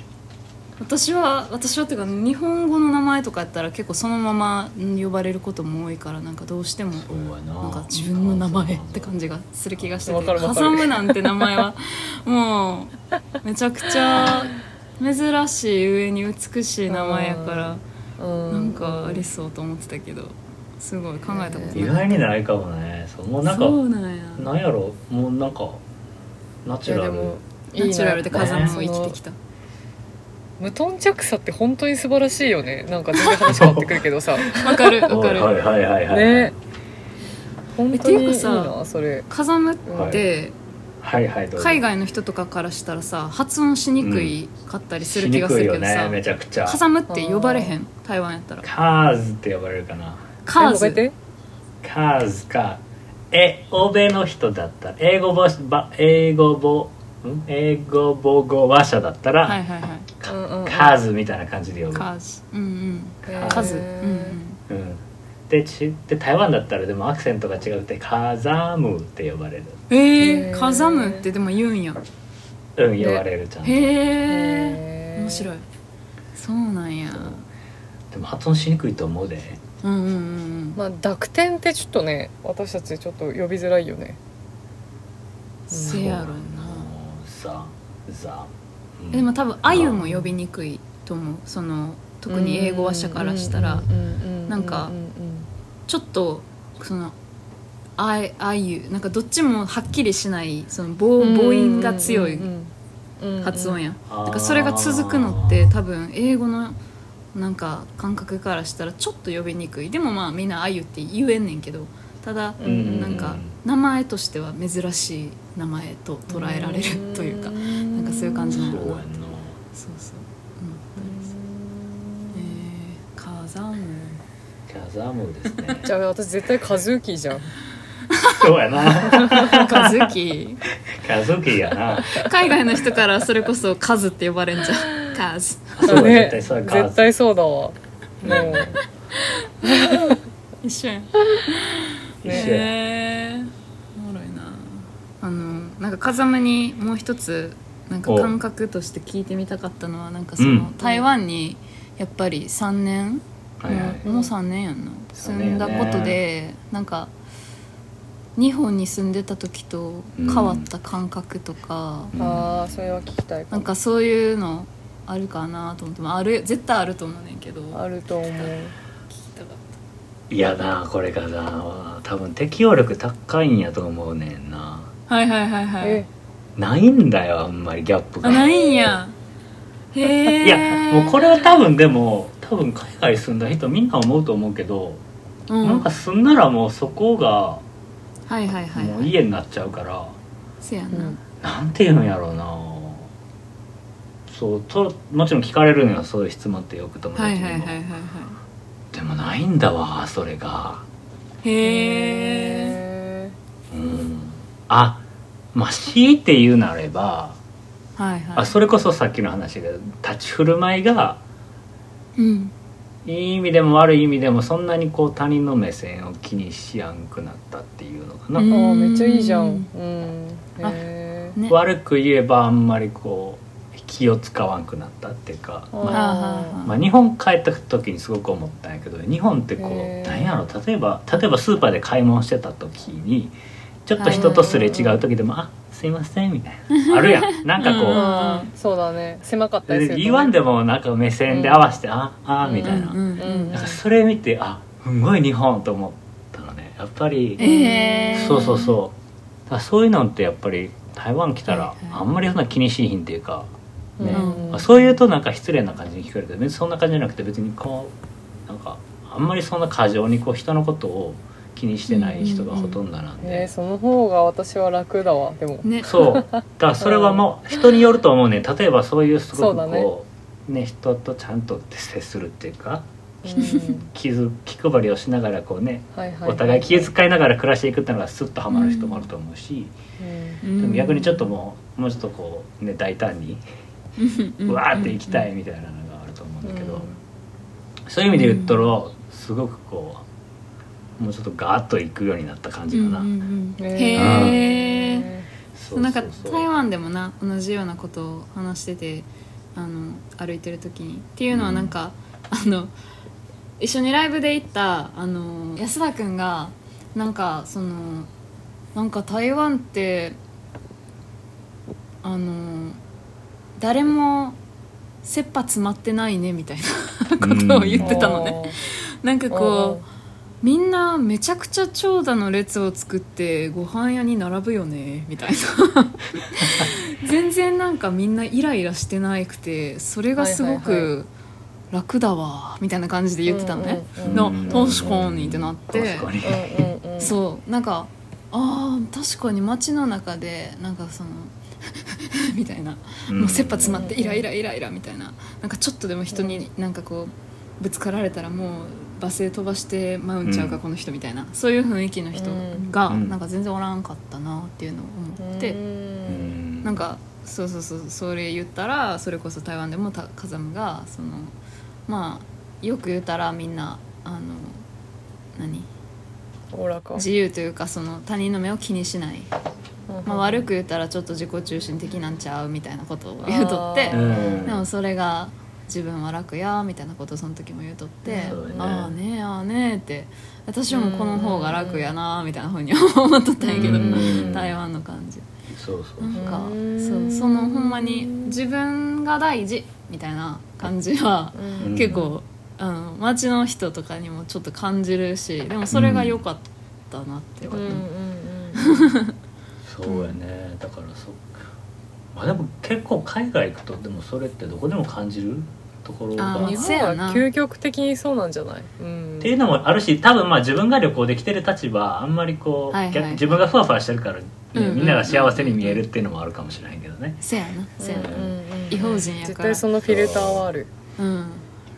私は私はっていうか日本語の名前とかやったら結構そのままうん呼ばれることも多いからなんかどうしてもな。なんか自分の名前って感じがする気がしててわかるわかる。風間なんて名前はもうめちゃくちゃ珍しい上に美しい名前やからうん。なんかありそうと思ってたけどすごい考えたこと意ない外にないかもね。そうもうなんかそうなんや。なんやろ？もうなんかナチュラル。ナチュラルで風間も生きてきた無頓着さって本当に素晴らしいよね。なんか全然話変わってくるけどさ。わかる わかる。はいはいはいはいはい。ね。本当にいいっていうかなそれ。風間ってはいはい海外の人とかからしたらさ発音しにくいかったりする気がするけどさねめちゃくちゃ。風間って呼ばれへん？台湾やったら。カーズって呼ばれるかな。カーズ。カーズか。え欧米の人だった。ら英語ぼば英語ぼん英語母語話者だったら、はいはいはい。かうんうんうん。カーズみたいな感じで呼ぶ、カーズ。うんうん。へー。数うんでちで台湾だったらでもアクセントが違うってカザムって呼ばれる。えー、カザムってでも言うんや。うん呼ばれるちゃんと。へえ面白い。そうなんや。でも発音しにくいと思うで。うんうんうんうん。まあ濁点ってちょっとね私たちちょっと呼びづらいよね。せやろなザザうん。でも多分あゆも呼びにくいと思う。その特に英語話者からしたら。なんかちょっとそのあいあゆなんかどっちもはっきりしないその母母音が強い発音やだからそれが続くのって多分英語のなんか感覚からしたらちょっと呼びにくい。でもまあみんな「あゆ」って言えんねんけどただうんなんか名前としては珍しい名前と捉えられるというかなんかそういう感じなのかなそうやんなそうそううんえー、カザム。キャザムですね。じゃあ私絶対カズーキーじゃん。そうやな。カズキカズキやな。海外の人からそれこそカズって呼ばれんじゃん。カズ。そうだ。ね。絶対そうやカズ。絶対そうだわ。も 一緒やん一緒えおもろいな。あのなんか風間にもう一つなんかお。感覚として聞いてみたかったのはなんかその、うん。台湾にやっぱり3年、はいはい。もうもう3年やんな。三住んだことで、なんか日本に住んでた時と変わった感覚とか、うん。ああそれは聞きたいなんかそういうのあるかなと思って。まあある絶対あると思うねんけど。聞あると思ういやなこれがな。多分適応力高いんやと思うねんな。たはいはいはいはい。えないんだよあんまりギャップが。あないんや。へえいやもうこれは多分でも多分海外住んだ人みんな思うと思うけど、うん、なんか住んだらもうそこがはいはいはいもうはい家になっちゃうから、せやな、うんなんていうんやろうな。そうともちろん聞かれるのよそういう質問ってよく友はい達にも、はいはいはいはでもないんだわそれが。いへえへうん。あまあ強いて言うなれば、はいはい。あそれこそさっきの話が立ち振る舞いがうん。いい意味でも悪い意味でもそんなにこう他人の目線を気にしやんくなったっていうのかな、うんあーめっちゃいいじゃん。うん。ね。悪く言えばあんまりこう気を使わんくなったっていうか、ー。まあまあ、日本帰った時にすごく思ったんやけど日本ってこう何やろ例えば例えばスーパーで買い物してた時にちょっと人とすれ違う時でも「あすいません」みたいなあるやん。なんかこう、うんうんそうだね。狭かったりすると。ね言わんでもなんか目線で合わせて「ああ」みたいな,、うんうんうん。なんかそれ見てあすんごい日本と思ったのね。やっぱり、えー。そうそうそう。だそういうのってやっぱり台湾来たらあんまりそんな気にしいひんっていうか、ね。うん。まあ、そういうとなんか失礼な感じに聞こえるけど別にそんな感じじゃなくて別にこうなんかあんまりそんな過剰にこう人のことを気にしてない人がほとんどなんで、えーその方が私は楽だわ。でも。ね。そう。だからそれはもう人によると思うね。例えばそういうすごくそうだね。こうね人とちゃんと接するっていうかうん。気づ気配りをしながらこうねはいはいお互い気遣いながら暮らしていくっていうのがスッとはまる人もあると思うし、うん。でも逆にちょっともうもうちょっとこうね大胆にうわーって行きたいみたいなのがあると思うんだけど、そういう意味で言ったらすごくこうもうちょっとガーッと行くようになった感じかな、へえなんか台湾でもな同じようなことを話しててあの歩いてる時にっていうのはなんか、あの一緒にライブで行ったあの安田君がなんかそのなんか台湾ってあの誰も切羽詰まってないねみたいなことを言ってたのね。なんかこうみんなめちゃくちゃ長蛇の列を作ってご飯屋に並ぶよねみたいな。全然なんかみんなイライラしてなくてそれがすごく楽だわみたいな感じで言ってたのね。のうん確かにってなって。確かにうんうんうん。そうなんかあー確かに街の中でなんかその みたいな。もう切羽詰まってイライライライラみたいな。なんかちょっとでも人になんかこうぶつかられたらもう罵声飛ばして舞うんちゃうか、うんこの人みたいな。そういう雰囲気の人がうん。なんか全然おらんかったなっていうのを思って、うん。なんかそうそうそうそれ言ったらそれこそ台湾でもた風間がそのまあよく言ったらみんなあの何？おおらか。自由というかその他人の目を気にしない、まあ、悪く言ったらちょっと自己中心的なんちゃうみたいなことを言うとってでもそれが自分は楽やみたいなことをその時も言うとってああねああねって私もこの方が楽やなみたいなふうに思っとったんやけどうん。台湾の感じ。そうそうなんかうん。そうそのほんまに自分が大事みたいな感じはうん。結構あの街の人とかにもちょっと感じるしでもそれが良かったなってよかった、うんうん。そうやね。だからそっか。まあでも結構海外行くとでもそれってどこでも感じるところが。あうん日せやな。本は究極的にそうなんじゃない、うん、っていうのもあるし多分まあ自分が旅行できてる立場あんまりこう、はいはい。逆自分がふわふわしてるから、ねうんうんみんなが幸せに見えるっていうのもあるかもしれへんけどね、せやなせやな、うんうんうん。違法人やから。絶対そのフィルターはある。うん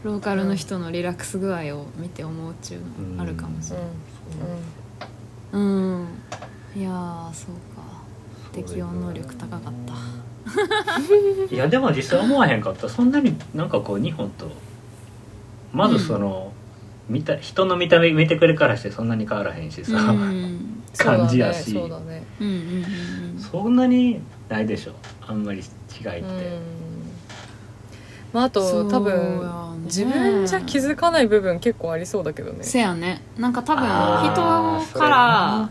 ローカルの人のリラックス具合を見て思うっちゅうのあるかもしうれんない。うん、いやーそうか。適応能力高かった。いやでも実際思わへんかった。そんなになんかこう日本とまずその、見た人の見た目見てくれからしてそんなに変わらへんしさ、うん。感じやし。そうだね。うんうんうん。そんなにないでしょ。あんまり違いって、うんまああと多分ね自分じゃ気づかない部分結構ありそうだけどね。せやね。なんか多分人から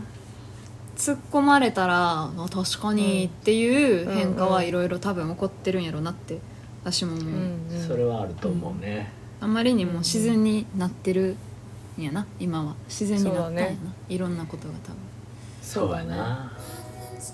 突っ込まれたらあ確かにっていう変化はいろいろ多分起こってるんやろうなって私も思う、うんうんそれはあると思うね、あまりにも自然になってるんやな今は。自然になったんやな、ね。いろんなことが多分。そうやねな。Nothing's